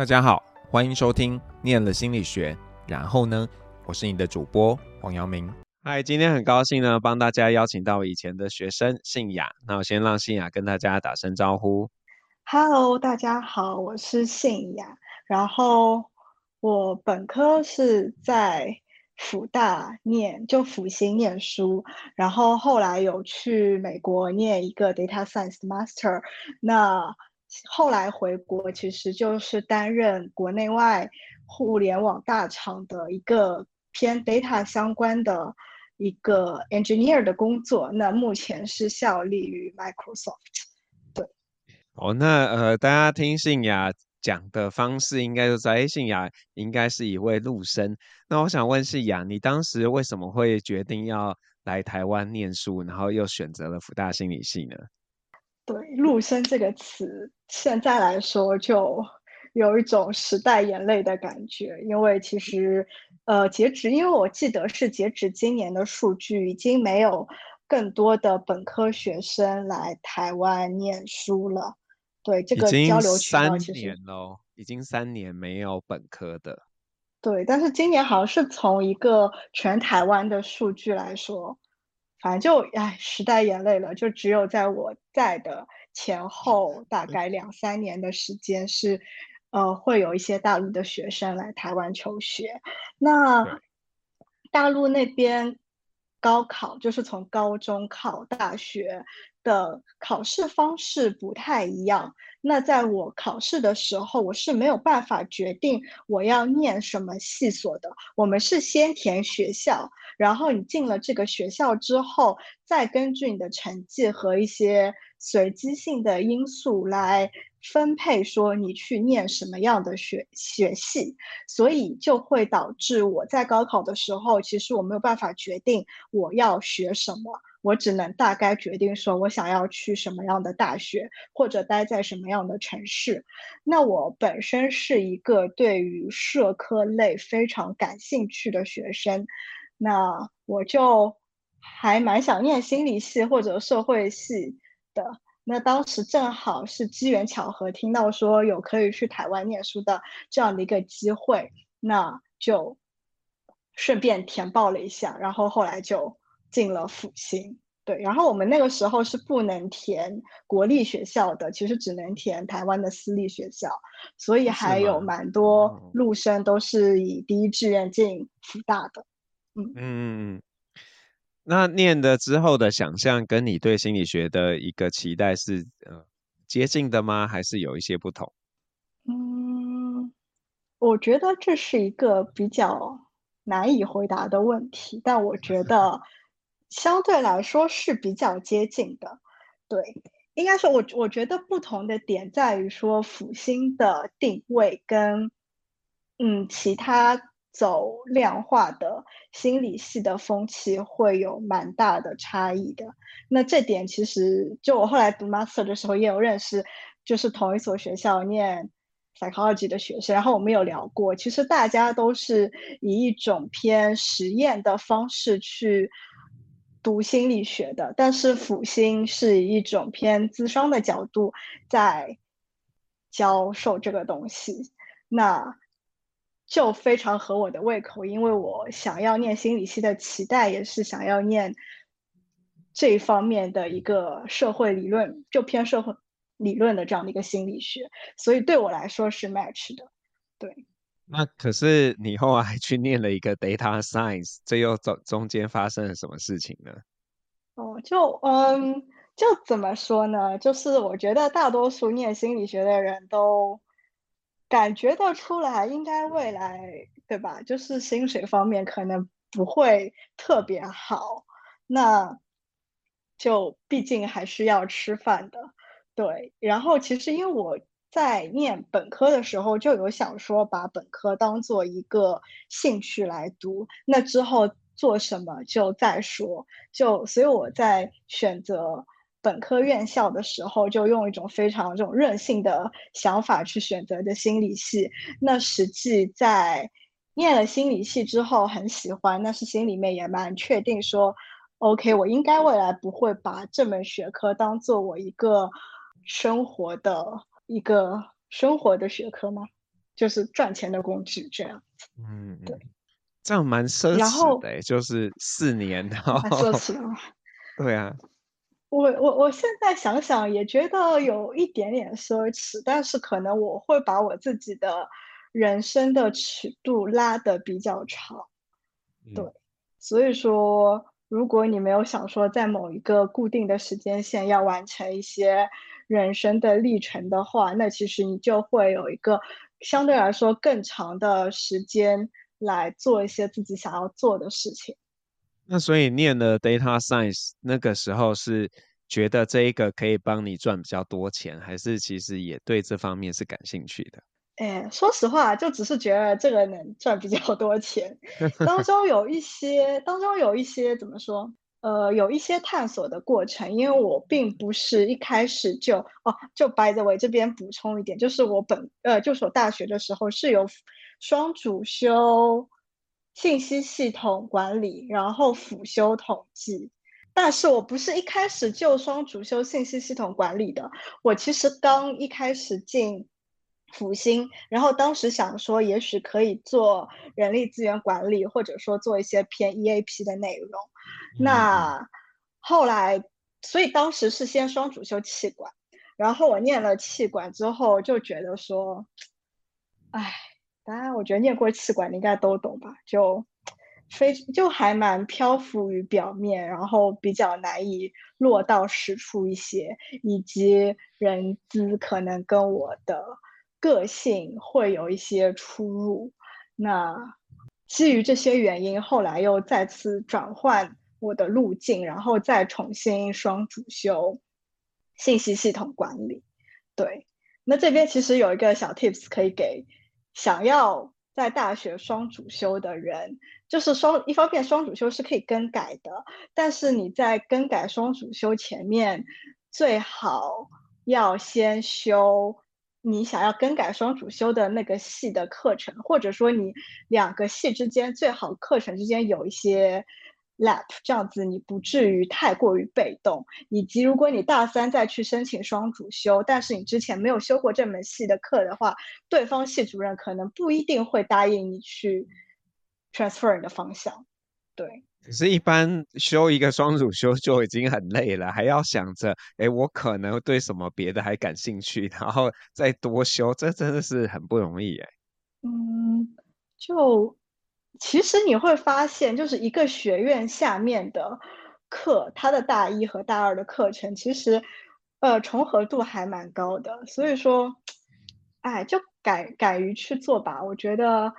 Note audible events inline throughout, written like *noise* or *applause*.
大家好，欢迎收听念了心理学。然后呢，我是你的主播黄阳明。嗨，今天很高兴呢，帮大家邀请到以前的学生信雅。那我先让信雅跟大家打声招呼。Hello，大家好，我是信雅。然后我本科是在辅大念，就辅新念书。然后后来有去美国念一个 Data Science Master。那后来回国，其实就是担任国内外互联网大厂的一个偏 data 相关的一个 engineer 的工作。那目前是效力于 Microsoft。对，哦，那呃，大家听信雅讲的方式，应该就在信雅应该是一位陆生。那我想问信雅，你当时为什么会决定要来台湾念书，然后又选择了辅大心理系呢？对，陆生这个词，现在来说就有一种时代眼泪的感觉，因为其实，呃，截止，因为我记得是截止今年的数据，已经没有更多的本科学生来台湾念书了。对，这个交流渠道其实，已经三年了，已经三年没有本科的。对，但是今年好像是从一个全台湾的数据来说。反正就唉，时代也累了。就只有在我在的前后大概两三年的时间是，呃，会有一些大陆的学生来台湾求学。那大陆那边高考就是从高中考大学的考试方式不太一样。那在我考试的时候，我是没有办法决定我要念什么系所的。我们是先填学校。然后你进了这个学校之后，再根据你的成绩和一些随机性的因素来分配，说你去念什么样的学学系，所以就会导致我在高考的时候，其实我没有办法决定我要学什么，我只能大概决定说我想要去什么样的大学，或者待在什么样的城市。那我本身是一个对于社科类非常感兴趣的学生。那我就还蛮想念心理系或者社会系的。那当时正好是机缘巧合，听到说有可以去台湾念书的这样的一个机会，那就顺便填报了一下，然后后来就进了辅新。对，然后我们那个时候是不能填国立学校的，其实只能填台湾的私立学校，所以还有蛮多陆生都是以第一志愿进辅大的。嗯嗯，那念的之后的想象跟你对心理学的一个期待是呃接近的吗？还是有一些不同？嗯，我觉得这是一个比较难以回答的问题，但我觉得相对来说是比较接近的。对，应该说我我觉得不同的点在于说辅新的定位跟嗯其他。走量化的心理系的风气会有蛮大的差异的。那这点其实就我后来读 master 的时候也有认识，就是同一所学校念 psychology 的学生，然后我们有聊过，其实大家都是以一种偏实验的方式去读心理学的，但是辅新是以一种偏咨商的角度在教授这个东西。那就非常合我的胃口，因为我想要念心理系的期待也是想要念这一方面的一个社会理论，就偏社会理论的这样的一个心理学，所以对我来说是 match 的。对，那可是你后来还去念了一个 data science，这又中中间发生了什么事情呢？哦，就嗯，就怎么说呢？就是我觉得大多数念心理学的人都。感觉得出来，应该未来对吧？就是薪水方面可能不会特别好，那就毕竟还是要吃饭的，对。然后其实因为我在念本科的时候就有想说把本科当做一个兴趣来读，那之后做什么就再说，就所以我在选择。本科院校的时候，就用一种非常这种任性的想法去选择的心理系。那实际在念了心理系之后，很喜欢，那是心里面也蛮确定说，OK，我应该未来不会把这门学科当做我一个生活的一个生活的学科吗？就是赚钱的工具这样。嗯，对，这样蛮奢侈的，然后就是四年，然后奢侈啊。*laughs* 对啊，我我我现在想想也觉得有一点点奢侈，但是可能我会把我自己的人生的尺度拉的比较长。对，嗯、所以说，如果你没有想说在某一个固定的时间线要完成一些人生的历程的话，那其实你就会有一个相对来说更长的时间来做一些自己想要做的事情。那所以念了 data science 那个时候是觉得这一个可以帮你赚比较多钱，还是其实也对这方面是感兴趣的？哎，说实话，就只是觉得这个能赚比较多钱，*laughs* 当中有一些，当中有一些怎么说？呃，有一些探索的过程，因为我并不是一开始就哦，就 by the way 这边补充一点，就是我本呃，就是我大学的时候是有双主修信息系统管理，然后辅修统计，但是我不是一开始就双主修信息系统管理的，我其实刚一开始进。辅星，然后当时想说，也许可以做人力资源管理，或者说做一些偏 EAP 的内容。嗯、那后来，所以当时是先双主修气管，然后我念了气管之后，就觉得说，哎，当然，我觉得念过气管的应该都懂吧？就非就还蛮漂浮于表面，然后比较难以落到实处一些，以及人资可能跟我的。个性会有一些出入，那基于这些原因，后来又再次转换我的路径，然后再重新双主修信息系统管理。对，那这边其实有一个小 tips 可以给想要在大学双主修的人，就是双一方面双主修是可以更改的，但是你在更改双主修前面，最好要先修。你想要更改双主修的那个系的课程，或者说你两个系之间最好课程之间有一些 lap，这样子你不至于太过于被动。以及如果你大三再去申请双主修，但是你之前没有修过这门系的课的话，对方系主任可能不一定会答应你去 transfer 你的方向。对。可是，一般修一个双主修就已经很累了，还要想着，哎，我可能对什么别的还感兴趣，然后再多修，这真的是很不容易哎。嗯，就其实你会发现，就是一个学院下面的课，它的大一和大二的课程，其实呃重合度还蛮高的。所以说，哎，就敢敢于去做吧，我觉得。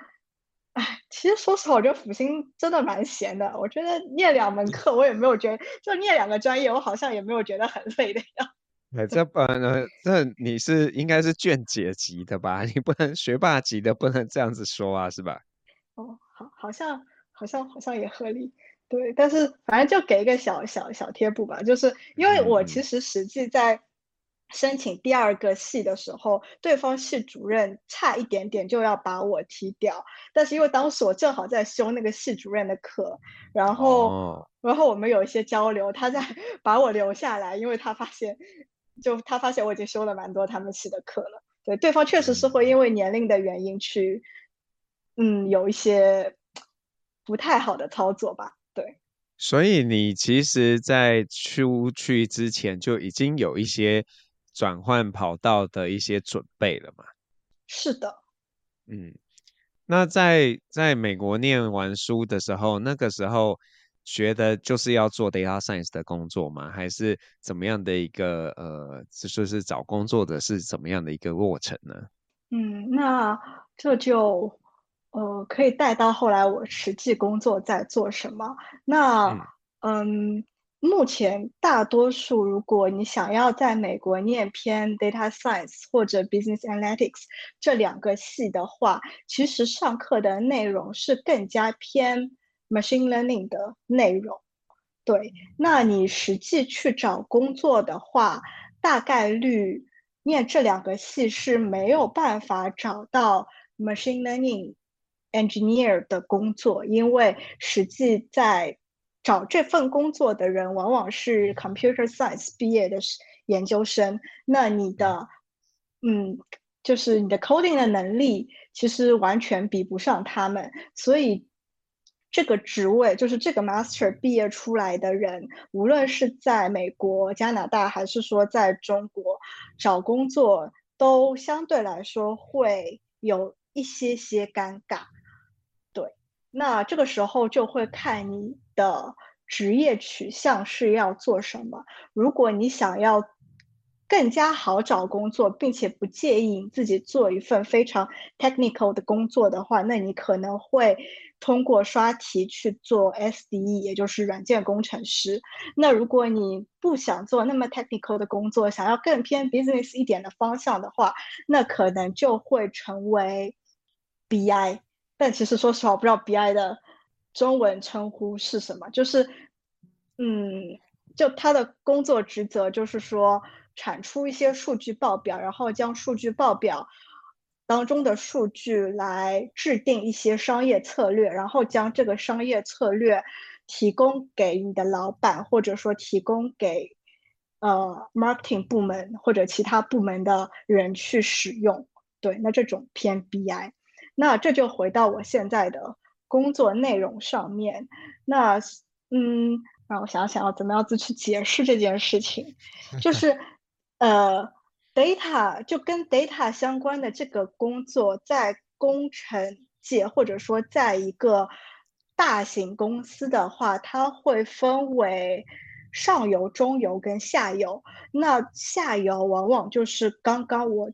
哎，其实说实话，我觉得辅新真的蛮闲的。我觉得念两门课，我也没有觉得，就念两个专业，我好像也没有觉得很累的样。哎，这不能，这你是应该是卷姐级的吧？*laughs* 你不能学霸级的，不能这样子说啊，是吧？哦，好，好像好像好像也合理。对，但是反正就给一个小小小贴布吧，就是因为我其实实际在。申请第二个系的时候，对方系主任差一点点就要把我踢掉，但是因为当时我正好在修那个系主任的课，然后、哦、然后我们有一些交流，他在 *laughs* 把我留下来，因为他发现，就他发现我已经修了蛮多他们系的课了。对，对方确实是会因为年龄的原因去，嗯，有一些不太好的操作吧。对，所以你其实，在出去之前就已经有一些。转换跑道的一些准备了嘛？是的，嗯，那在在美国念完书的时候，那个时候觉得就是要做 data science 的工作吗？还是怎么样的一个呃，就是找工作的是怎么样的一个过程呢？嗯，那这就呃可以带到后来我实际工作在做什么。那嗯。嗯目前大多数，如果你想要在美国念偏 data science 或者 business analytics 这两个系的话，其实上课的内容是更加偏 machine learning 的内容。对，那你实际去找工作的话，大概率念这两个系是没有办法找到 machine learning engineer 的工作，因为实际在找这份工作的人往往是 computer science 毕业的研究生，那你的，嗯，就是你的 coding 的能力其实完全比不上他们，所以这个职位就是这个 master 毕业出来的人，无论是在美国、加拿大，还是说在中国找工作，都相对来说会有一些些尴尬。那这个时候就会看你的职业取向是要做什么。如果你想要，更加好找工作，并且不介意自己做一份非常 technical 的工作的话，那你可能会通过刷题去做 SDE，也就是软件工程师。那如果你不想做那么 technical 的工作，想要更偏 business 一点的方向的话，那可能就会成为 BI。但其实说实话，我不知道 BI 的中文称呼是什么。就是，嗯，就他的工作职责就是说。产出一些数据报表，然后将数据报表当中的数据来制定一些商业策略，然后将这个商业策略提供给你的老板，或者说提供给呃 marketing 部门或者其他部门的人去使用。对，那这种偏 BI，那这就回到我现在的工作内容上面。那嗯，让我想想要怎么样子去解释这件事情，*laughs* 就是。呃，data 就跟 data 相关的这个工作，在工程界或者说在一个大型公司的话，它会分为上游、中游跟下游。那下游往往就是刚刚我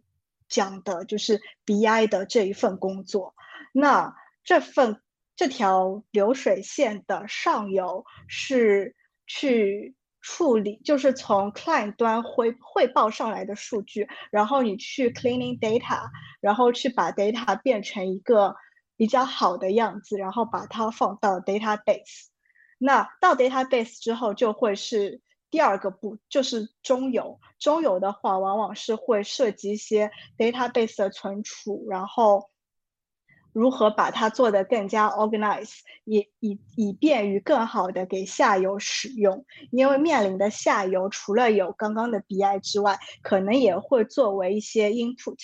讲的，就是 BI 的这一份工作。那这份这条流水线的上游是去。处理就是从 client 端汇汇报上来的数据，然后你去 cleaning data，然后去把 data 变成一个比较好的样子，然后把它放到 database。那到 database 之后，就会是第二个步，就是中游。中游的话，往往是会涉及一些 database 的存储，然后。如何把它做得更加 organized，以以以便于更好的给下游使用？因为面临的下游除了有刚刚的 BI 之外，可能也会作为一些 input，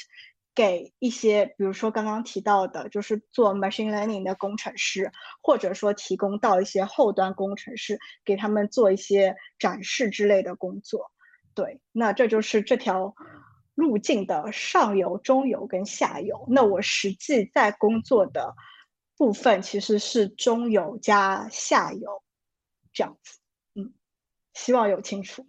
给一些比如说刚刚提到的，就是做 machine learning 的工程师，或者说提供到一些后端工程师，给他们做一些展示之类的工作。对，那这就是这条。路径的上游、中游跟下游，那我实际在工作的部分其实是中游加下游这样子，嗯，希望有清楚。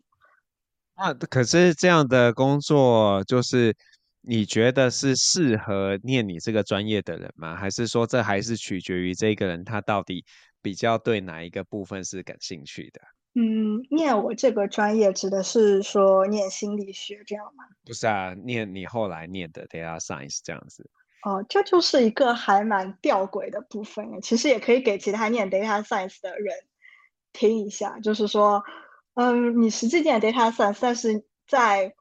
啊，可是这样的工作，就是你觉得是适合念你这个专业的人吗？还是说这还是取决于这个人他到底比较对哪一个部分是感兴趣的？嗯，念我这个专业指的是说念心理学这样吗？不是啊，念你后来念的 data science 这样子。哦，这就是一个还蛮吊诡的部分。其实也可以给其他念 data science 的人听一下，就是说，嗯，你实际念 data science，但是在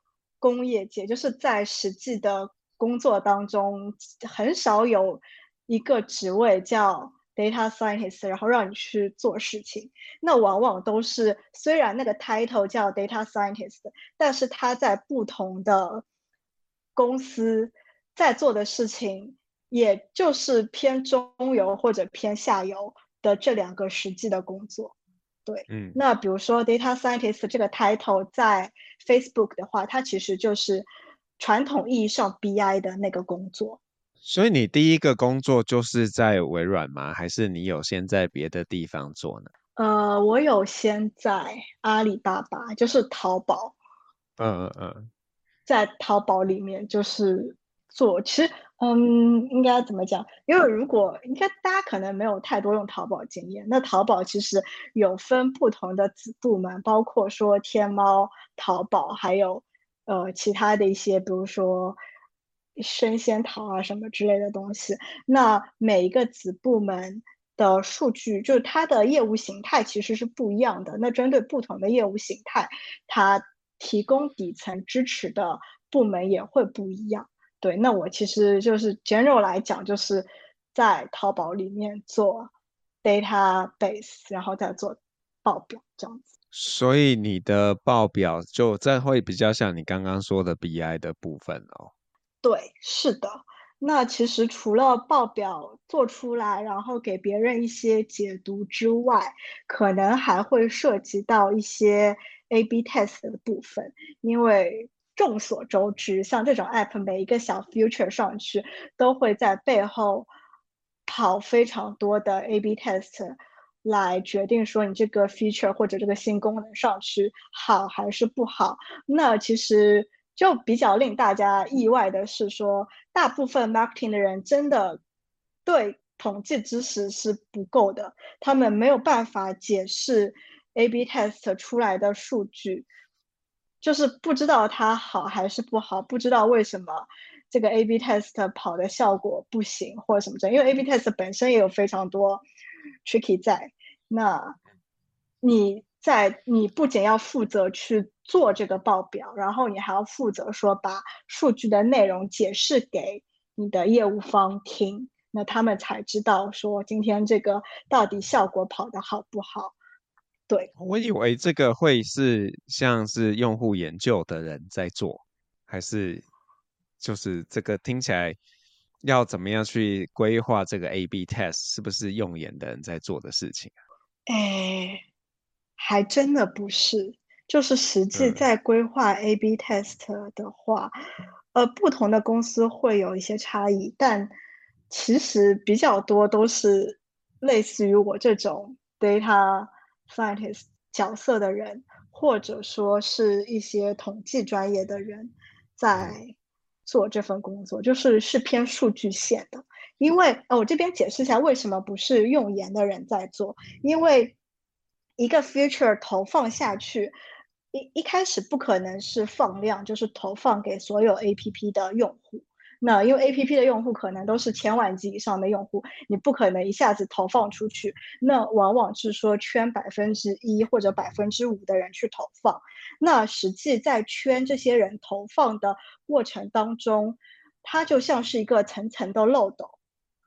工业界，就是在实际的工作当中，很少有一个职位叫。Data scientist，然后让你去做事情，那往往都是虽然那个 title 叫 data scientist，但是他在不同的公司在做的事情，也就是偏中游或者偏下游的这两个实际的工作。对，嗯，那比如说 data scientist 这个 title 在 Facebook 的话，它其实就是传统意义上 BI 的那个工作。所以你第一个工作就是在微软吗？还是你有先在别的地方做呢？呃，我有先在阿里巴巴，就是淘宝。嗯嗯嗯，在淘宝里面就是做，其实嗯，应该怎么讲？因为如果应该大家可能没有太多用淘宝经验，那淘宝其实有分不同的子部门，包括说天猫、淘宝，还有呃其他的一些，比如说。生鲜淘啊什么之类的东西，那每一个子部门的数据，就是它的业务形态其实是不一样的。那针对不同的业务形态，它提供底层支持的部门也会不一样。对，那我其实就是 general 来讲，就是在淘宝里面做 database，然后再做报表这样子。所以你的报表就这会比较像你刚刚说的 BI 的部分哦。对，是的。那其实除了报表做出来，然后给别人一些解读之外，可能还会涉及到一些 A/B test 的部分。因为众所周知，像这种 app，每一个小 feature 上去，都会在背后跑非常多的 A/B test，来决定说你这个 feature 或者这个新功能上去好还是不好。那其实。就比较令大家意外的是说，大部分 marketing 的人真的对统计知识是不够的，他们没有办法解释 A/B test 出来的数据，就是不知道它好还是不好，不知道为什么这个 A/B test 跑的效果不行或者什么的，因为 A/B test 本身也有非常多 tricky 在。那你在你不仅要负责去。做这个报表，然后你还要负责说把数据的内容解释给你的业务方听，那他们才知道说今天这个到底效果跑的好不好。对，我以为这个会是像是用户研究的人在做，还是就是这个听起来要怎么样去规划这个 A/B test，是不是用研的人在做的事情啊？哎，还真的不是。就是实际在规划 A/B test 的话，呃，不同的公司会有一些差异，但其实比较多都是类似于我这种 data scientist 角色的人，或者说是一些统计专业的人在做这份工作，就是是偏数据线的。因为呃，我这边解释一下为什么不是用研的人在做，因为一个 feature 投放下去。一一开始不可能是放量，就是投放给所有 APP 的用户。那因为 APP 的用户可能都是千万级以上的用户，你不可能一下子投放出去。那往往是说圈百分之一或者百分之五的人去投放。那实际在圈这些人投放的过程当中，它就像是一个层层的漏斗。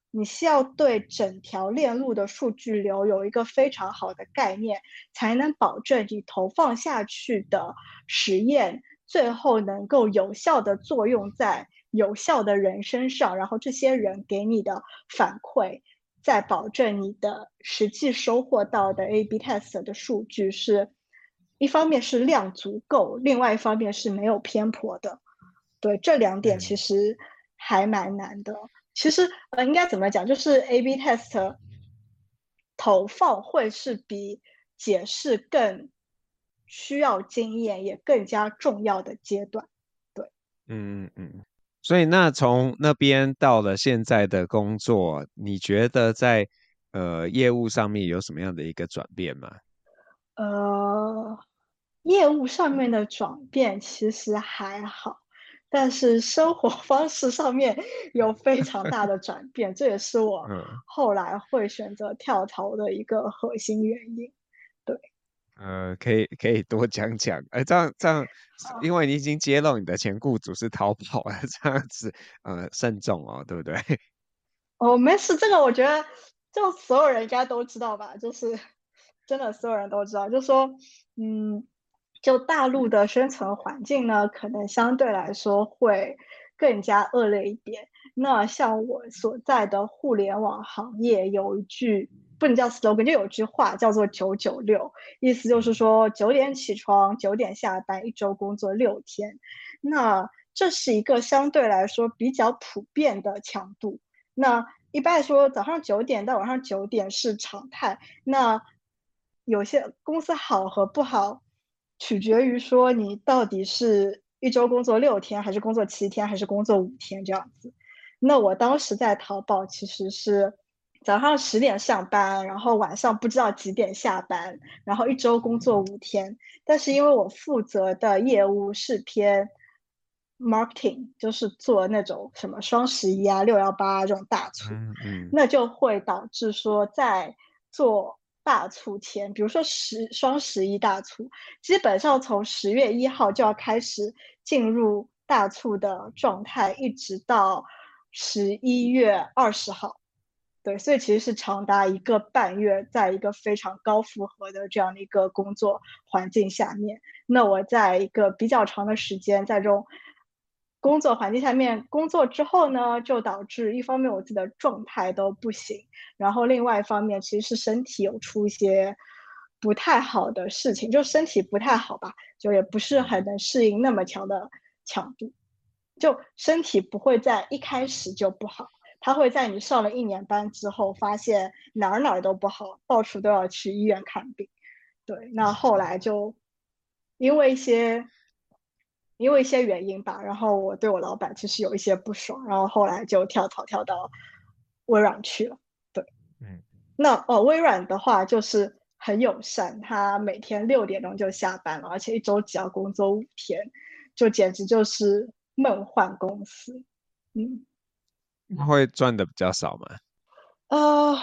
你需要对整条链路的数据流有一个非常好的概念，才能保证你投放下去的实验最后能够有效的作用在有效的人身上，然后这些人给你的反馈，在保证你的实际收获到的 A/B test 的数据是一方面是量足够，另外一方面是没有偏颇的。对，这两点其实还蛮难的。其实呃，应该怎么讲？就是 A/B test 投放会是比解释更需要经验，也更加重要的阶段。对，嗯嗯嗯。所以那从那边到了现在的工作，你觉得在呃业务上面有什么样的一个转变吗？呃，业务上面的转变其实还好。但是生活方式上面有非常大的转变，这也是我 *laughs* 后来会选择跳槽的一个核心原因。呃，可以可以多讲讲，哎，这样这样，因为你已经揭露你的前雇主是逃跑了，*laughs* 这样子，呃，慎重哦，对不对？*laughs* 哦，没事，这个我觉得就所有人应该都知道吧，就是真的所有人都知道，就说，嗯。就大陆的生存环境呢，可能相对来说会更加恶劣一点。那像我所在的互联网行业，有一句不能叫 slogan，就有一句话叫做“九九六”，意思就是说九点起床，九点下班，一周工作六天。那这是一个相对来说比较普遍的强度。那一般来说，早上九点到晚上九点是常态。那有些公司好和不好。取决于说你到底是一周工作六天，还是工作七天，还是工作五天这样子。那我当时在淘宝其实是早上十点上班，然后晚上不知道几点下班，然后一周工作五天。但是因为我负责的业务是偏 marketing，就是做那种什么双十一啊、六幺八这种大促，嗯嗯，那就会导致说在做。大促前，比如说十双十一大促，基本上从十月一号就要开始进入大促的状态，一直到十一月二十号。对，所以其实是长达一个半月，在一个非常高负荷的这样的一个工作环境下面。那我在一个比较长的时间在这种工作环境下面工作之后呢，就导致一方面我自己的状态都不行，然后另外一方面其实是身体有出一些不太好的事情，就身体不太好吧，就也不是很能适应那么强的强度，就身体不会在一开始就不好，它会在你上了一年班之后发现哪儿哪儿都不好，到处都要去医院看病，对，那后来就因为一些。因为一些原因吧，然后我对我老板其实有一些不爽，然后后来就跳槽跳到微软去了。对，嗯，那哦，微软的话就是很友善，他每天六点钟就下班了，而且一周只要工作五天，就简直就是梦幻公司。嗯，会赚的比较少吗？呃，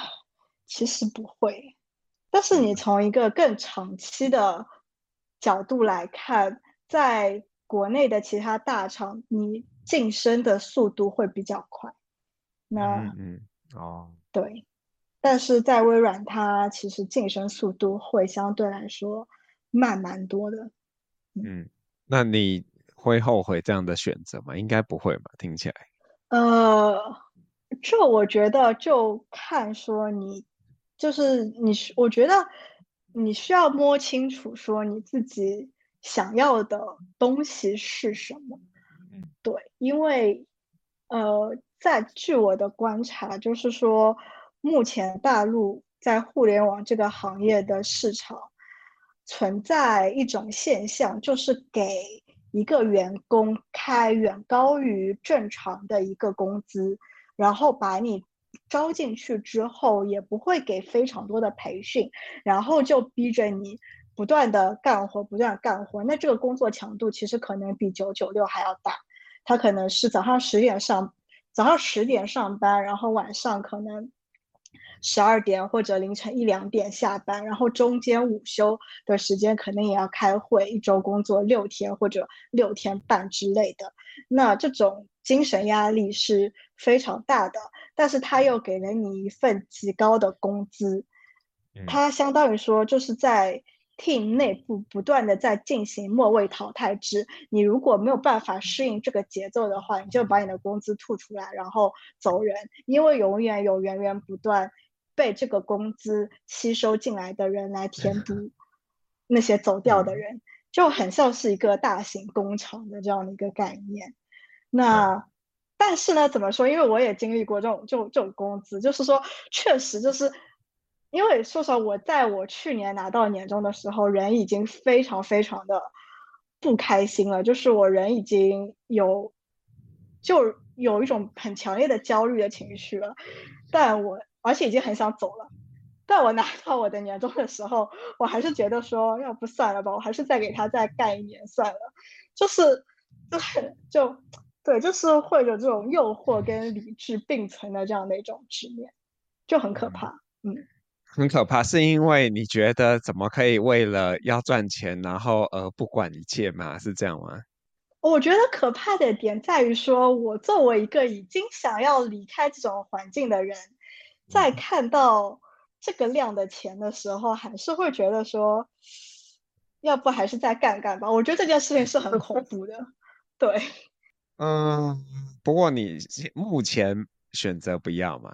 其实不会，但是你从一个更长期的角度来看，在国内的其他大厂，你晋升的速度会比较快。那嗯，嗯哦，对，但是在微软，它其实晋升速度会相对来说慢蛮多的。嗯，那你会后悔这样的选择吗？应该不会吧？听起来。呃，这我觉得就看说你，就是你，我觉得你需要摸清楚说你自己。想要的东西是什么？对，因为，呃，在据我的观察，就是说，目前大陆在互联网这个行业的市场存在一种现象，就是给一个员工开远高于正常的一个工资，然后把你招进去之后，也不会给非常多的培训，然后就逼着你。不断的干活，不断干活，那这个工作强度其实可能比九九六还要大。他可能是早上十点上，早上十点上班，然后晚上可能十二点或者凌晨一两点下班，然后中间午休的时间可能也要开会，一周工作六天或者六天半之类的。那这种精神压力是非常大的，但是他又给了你一份极高的工资，他相当于说就是在。team 内部不断的在进行末位淘汰制，你如果没有办法适应这个节奏的话，你就把你的工资吐出来，然后走人，因为永远有源源不断被这个工资吸收进来的人来填 *laughs* 补那些走掉的人，就很像是一个大型工厂的这样的一个概念。那但是呢，怎么说？因为我也经历过这种这种这种工资，就是说确实就是。因为说实话，我在我去年拿到年终的时候，人已经非常非常的不开心了，就是我人已经有就有一种很强烈的焦虑的情绪了，但我而且已经很想走了，但我拿到我的年终的时候，我还是觉得说，要不算了吧，我还是再给他再干一年算了，就是就是就对，就是会有这种诱惑跟理智并存的这样的一种执念，就很可怕，嗯。很可怕，是因为你觉得怎么可以为了要赚钱，然后呃不管一切吗？是这样吗？我觉得可怕的点在于说，我作为一个已经想要离开这种环境的人，在看到这个量的钱的时候，还是会觉得说，要不还是再干干吧。我觉得这件事情是很恐 *laughs* 怖的。对，嗯，不过你目前选择不要嘛，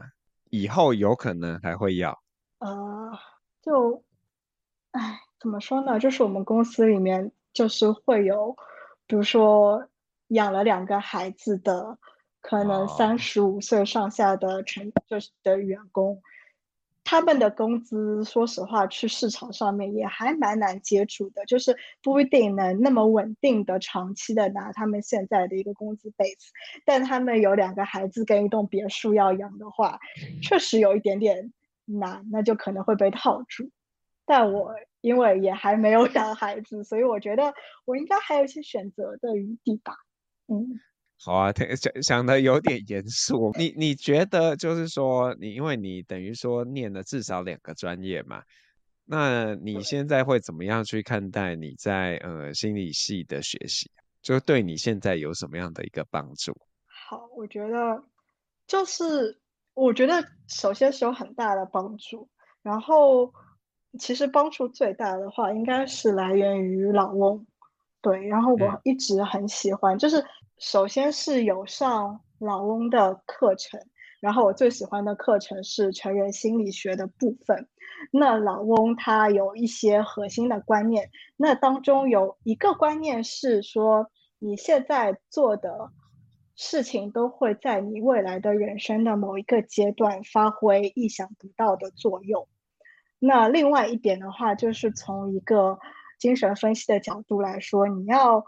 以后有可能还会要。呃，就，哎，怎么说呢？就是我们公司里面，就是会有，比如说养了两个孩子的，可能三十五岁上下的成就是的员工，他们的工资，说实话，去市场上面也还蛮难接触的，就是不一定能那么稳定的长期的拿他们现在的一个工资 base，但他们有两个孩子跟一栋别墅要养的话，确实有一点点。难那就可能会被套住，但我因为也还没有养孩子，所以我觉得我应该还有一些选择的余地吧。嗯，好啊，想想的有点严肃。你你觉得就是说，你因为你等于说念了至少两个专业嘛，那你现在会怎么样去看待你在呃心理系的学习？就对你现在有什么样的一个帮助？好，我觉得就是。我觉得首先是有很大的帮助，然后其实帮助最大的话应该是来源于老翁，对，然后我一直很喜欢，就是首先是有上老翁的课程，然后我最喜欢的课程是成人心理学的部分。那老翁他有一些核心的观念，那当中有一个观念是说，你现在做的事情都会在你未来的人生的某一个阶段发挥意想不到的作用。那另外一点的话，就是从一个精神分析的角度来说，你要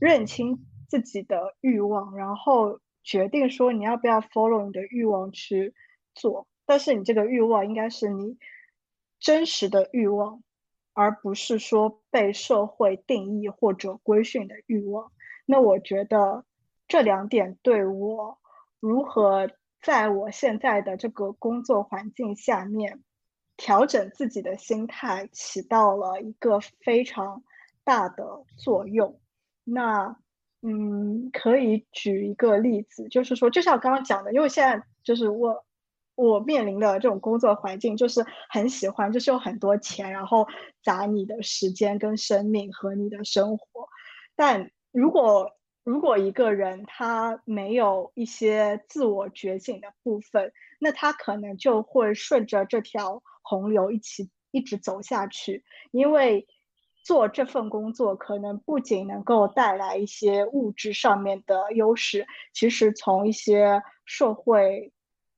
认清自己的欲望，然后决定说你要不要 follow 你的欲望去做。但是你这个欲望应该是你真实的欲望，而不是说被社会定义或者规训的欲望。那我觉得这两点对我如何在我现在的这个工作环境下面调整自己的心态，起到了一个非常大的作用。那嗯，可以举一个例子，就是说，就像我刚刚讲的，因为现在就是我。我面临的这种工作环境就是很喜欢，就是有很多钱，然后砸你的时间跟生命和你的生活。但如果如果一个人他没有一些自我觉醒的部分，那他可能就会顺着这条洪流一起一直走下去。因为做这份工作可能不仅能够带来一些物质上面的优势，其实从一些社会。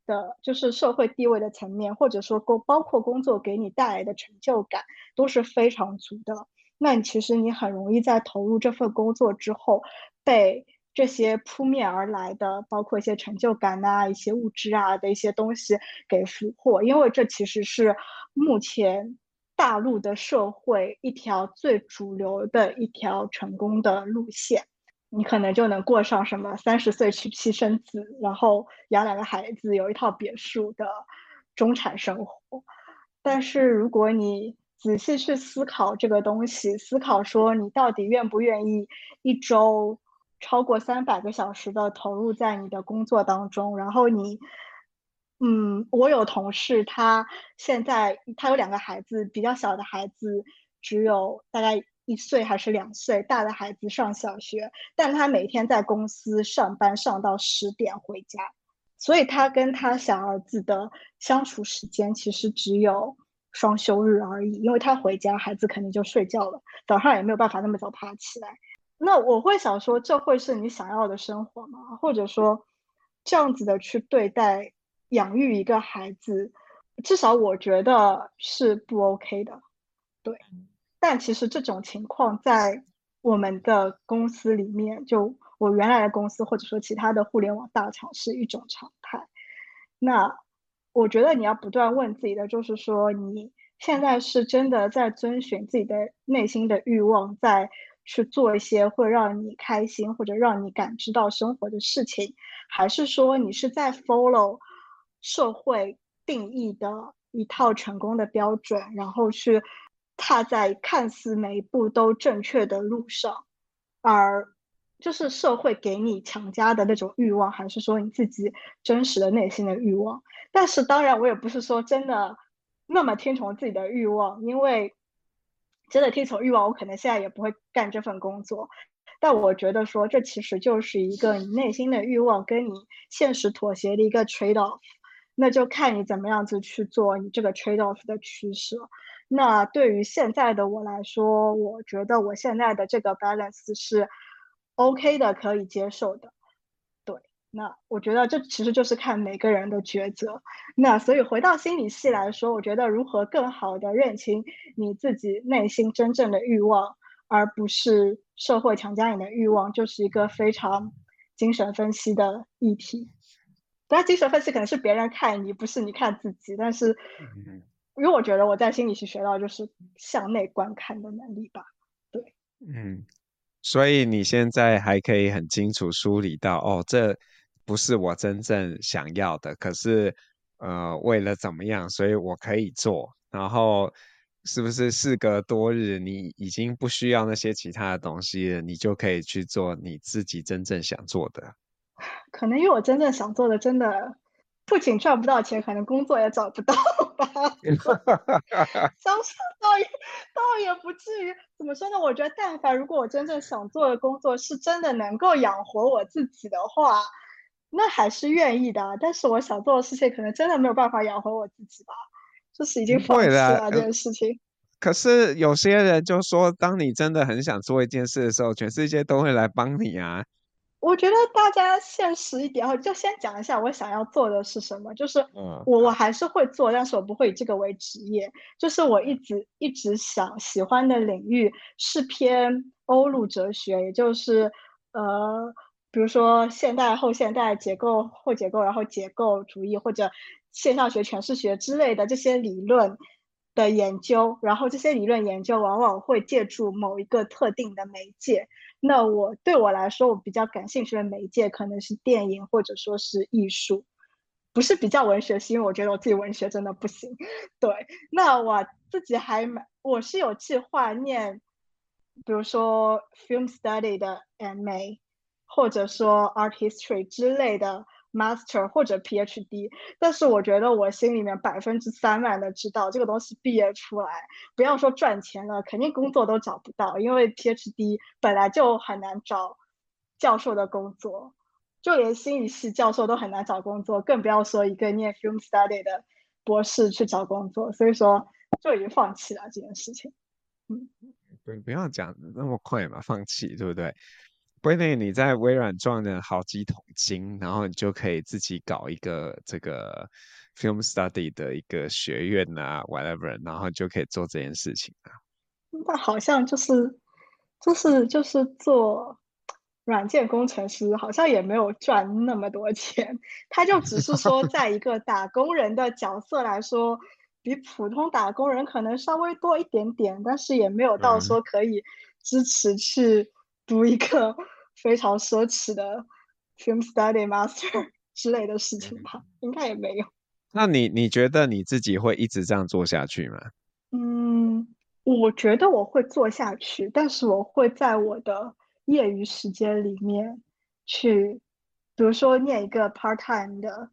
的就是社会地位的层面，或者说工包括工作给你带来的成就感都是非常足的。那其实你很容易在投入这份工作之后，被这些扑面而来的，包括一些成就感啊、一些物质啊的一些东西给俘获，因为这其实是目前大陆的社会一条最主流的一条成功的路线。你可能就能过上什么三十岁娶妻生子，然后养两个孩子，有一套别墅的中产生活。但是如果你仔细去思考这个东西，思考说你到底愿不愿意一周超过三百个小时的投入在你的工作当中，然后你，嗯，我有同事，他现在他有两个孩子，比较小的孩子只有大概。一岁还是两岁，大的孩子上小学，但他每天在公司上班上到十点回家，所以他跟他小儿子的相处时间其实只有双休日而已，因为他回家孩子肯定就睡觉了，早上也没有办法那么早爬起来。那我会想说，这会是你想要的生活吗？或者说，这样子的去对待养育一个孩子，至少我觉得是不 OK 的，对。但其实这种情况在我们的公司里面，就我原来的公司或者说其他的互联网大厂是一种常态。那我觉得你要不断问自己的，就是说你现在是真的在遵循自己的内心的欲望，在去做一些会让你开心或者让你感知到生活的事情，还是说你是在 follow 社会定义的一套成功的标准，然后去。踏在看似每一步都正确的路上，而就是社会给你强加的那种欲望，还是说你自己真实的内心的欲望？但是当然，我也不是说真的那么听从自己的欲望，因为真的听从欲望，我可能现在也不会干这份工作。但我觉得说，这其实就是一个你内心的欲望跟你现实妥协的一个 trade off，那就看你怎么样子去做你这个 trade off 的取舍。那对于现在的我来说，我觉得我现在的这个 balance 是 OK 的，可以接受的。对，那我觉得这其实就是看每个人的抉择。那所以回到心理系来说，我觉得如何更好的认清你自己内心真正的欲望，而不是社会强加你的欲望，就是一个非常精神分析的议题。当然，精神分析可能是别人看你，不是你看自己，但是。因为我觉得我在心理系学到就是向内观看的能力吧，对，嗯，所以你现在还可以很清楚梳理到，哦，这不是我真正想要的，可是，呃，为了怎么样，所以我可以做，然后是不是事隔多日，你已经不需要那些其他的东西了，你就可以去做你自己真正想做的？可能因为我真正想做的，真的不仅赚不到钱，可能工作也找不到。*laughs* 吧。销售倒也倒也不至于，怎么说呢？我觉得，但凡如果我真正想做的工作是真的能够养活我自己的话，那还是愿意的。但是我想做的事情，可能真的没有办法养活我自己吧，就是已经放弃了这件事情。可是有些人就说，当你真的很想做一件事的时候，全世界都会来帮你啊。我觉得大家现实一点，我就先讲一下我想要做的是什么。就是我我还是会做，但是我不会以这个为职业。就是我一直一直想喜欢的领域是偏欧陆哲学，也就是呃，比如说现代、后现代、结构、后结构，然后结构主义或者现象学、诠释学之类的这些理论的研究，然后这些理论研究往往会借助某一个特定的媒介。那我对我来说，我比较感兴趣的媒介可能是电影或者说是艺术，不是比较文学是，因为我觉得我自己文学真的不行。对，那我自己还蛮，我是有计划念，比如说 film study 的 MA，或者说 art history 之类的。Master 或者 PhD，但是我觉得我心里面百分之三万的知道这个东西毕业出来，不要说赚钱了，肯定工作都找不到，因为 PhD 本来就很难找教授的工作，就连心理系教授都很难找工作，更不要说一个念 Film Study 的博士去找工作，所以说就已经放弃了这件事情。嗯，对，不要讲那么快嘛，放弃，对不对？不一定你在微软赚了好几桶金，然后你就可以自己搞一个这个 film study 的一个学院啊，whatever，然后就可以做这件事情啊。*laughs* 那好像就是就是就是做软件工程师，好像也没有赚那么多钱。他就只是说，*laughs* 在一个打工人的角色来说，比普通打工人可能稍微多一点点，但是也没有到说可以支持去。读一个 *laughs* 非常奢侈的 film study master *laughs* 之类的事情吧，应该也没有。那你你觉得你自己会一直这样做下去吗？嗯，我觉得我会做下去，但是我会在我的业余时间里面去，比如说念一个 part time 的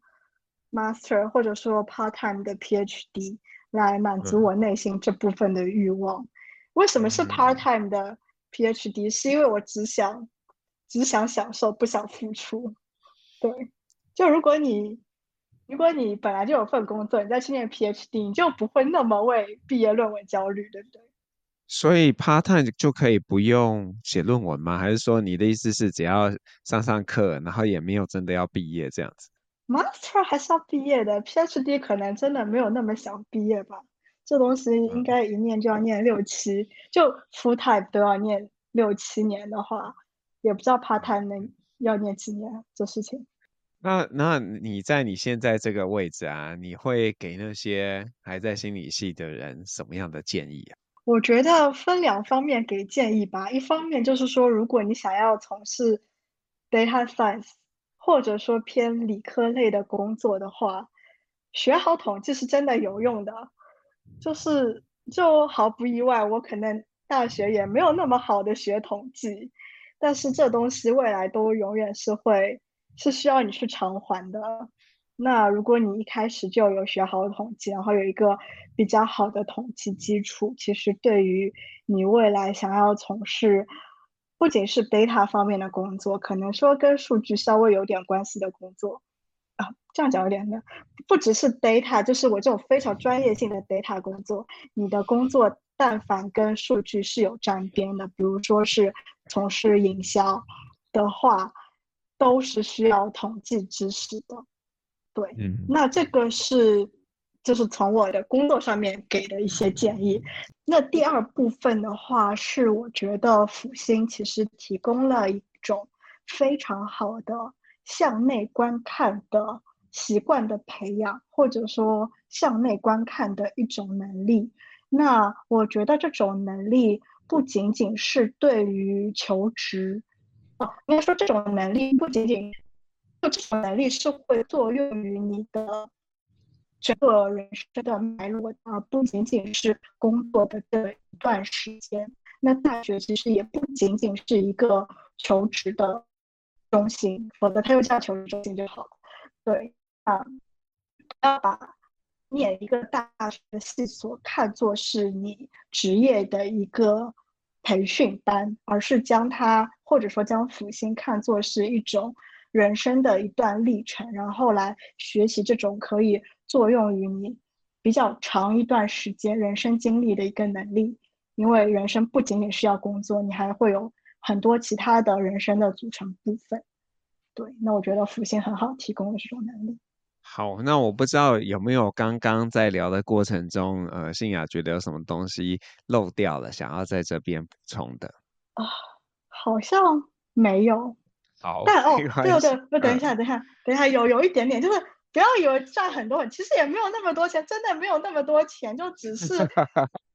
master，或者说 part time 的 PhD，来满足我内心这部分的欲望。嗯、为什么是 part time 的？PhD 是因为我只想只想享受，不想付出。对，就如果你如果你本来就有份工作，你再去念 PhD，你就不会那么为毕业论文焦虑，对不对？所以 part time 就可以不用写论文吗？还是说你的意思是只要上上课，然后也没有真的要毕业这样子？Master 还是要毕业的，PhD 可能真的没有那么想毕业吧。这东西应该一念就要念六七，嗯、就 full time 都要念六七年的话，也不知道 part time 能要念几年这事情。那那你在你现在这个位置啊，你会给那些还在心理系的人什么样的建议啊？我觉得分两方面给建议吧。一方面就是说，如果你想要从事 data science 或者说偏理科类的工作的话，学好统计是真的有用的。就是，就毫不意外，我可能大学也没有那么好的学统计，但是这东西未来都永远是会是需要你去偿还的。那如果你一开始就有学好统计，然后有一个比较好的统计基础，其实对于你未来想要从事不仅是 data 方面的工作，可能说跟数据稍微有点关系的工作。啊，这样讲有点的，不只是 data，就是我这种非常专业性的 data 工作，你的工作但凡跟数据是有沾边的，比如说是从事营销的话，都是需要统计知识的。对，嗯，那这个是就是从我的工作上面给的一些建议。那第二部分的话，是我觉得辅星其实提供了一种非常好的。向内观看的习惯的培养，或者说向内观看的一种能力。那我觉得这种能力不仅仅是对于求职，哦，应该说这种能力不仅仅，就这种能力是会作用于你的整个人生的脉络，而不仅仅是工作的这一段时间。那大学其实也不仅仅是一个求职的。中心，否则他又叫求职中心就好了。对啊，要把念一个大学的系所看作是你职业的一个培训班，而是将它或者说将辅星看作是一种人生的一段历程，然后来学习这种可以作用于你比较长一段时间人生经历的一个能力。因为人生不仅仅是要工作，你还会有很多其他的人生的组成部分。对，那我觉得福星很好提供了这种能力。好，那我不知道有没有刚刚在聊的过程中，呃，信雅觉得有什么东西漏掉了，想要在这边补充的啊？好像没有。好，但哦，对对对，不，等一下，等一下，等一下，有有一点点，就是不要以为赚很多，其实也没有那么多钱，真的没有那么多钱，就只是。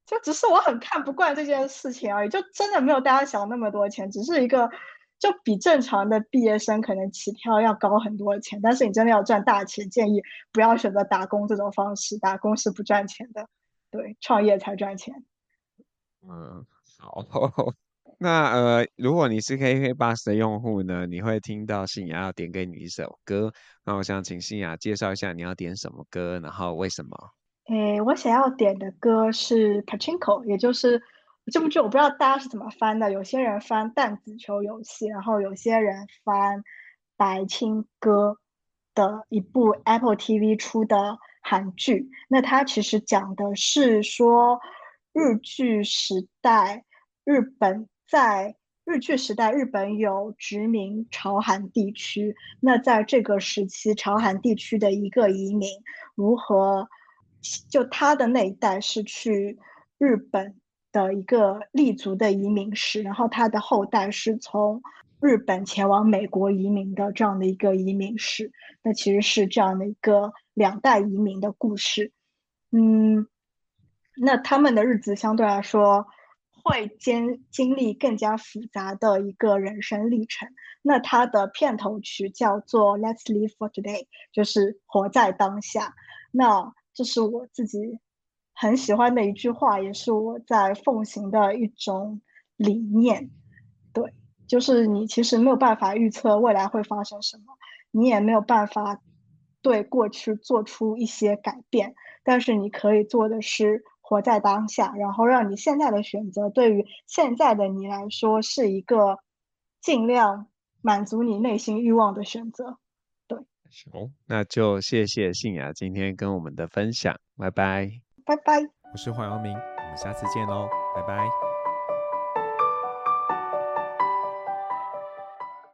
就只是我很看不惯这件事情而已，就真的没有大家想那么多钱，只是一个就比正常的毕业生可能起跳要高很多钱，但是你真的要赚大钱，建议不要选择打工这种方式，打工是不赚钱的，对，创业才赚钱。嗯，好，*laughs* 那呃，如果你是 KK Bus 的用户呢，你会听到信雅要点给你一首歌，那我想请信雅介绍一下你要点什么歌，然后为什么？诶，我想要点的歌是 Pachinko，也就是这部剧，我不知道大家是怎么翻的。有些人翻弹子球游戏，然后有些人翻白青歌的一部 Apple TV 出的韩剧。那它其实讲的是说，日据时代，日本在日据时代，日本有殖民朝韩地区。那在这个时期，朝韩地区的一个移民如何？就他的那一代是去日本的一个立足的移民史，然后他的后代是从日本前往美国移民的这样的一个移民史，那其实是这样的一个两代移民的故事。嗯，那他们的日子相对来说会经经历更加复杂的一个人生历程。那他的片头曲叫做《Let's Live for Today》，就是活在当下。那这是我自己很喜欢的一句话，也是我在奉行的一种理念。对，就是你其实没有办法预测未来会发生什么，你也没有办法对过去做出一些改变，但是你可以做的是活在当下，然后让你现在的选择对于现在的你来说是一个尽量满足你内心欲望的选择。哦，那就谢谢信雅今天跟我们的分享，拜拜，拜拜。我是黄阳明，我们下次见喽，拜拜。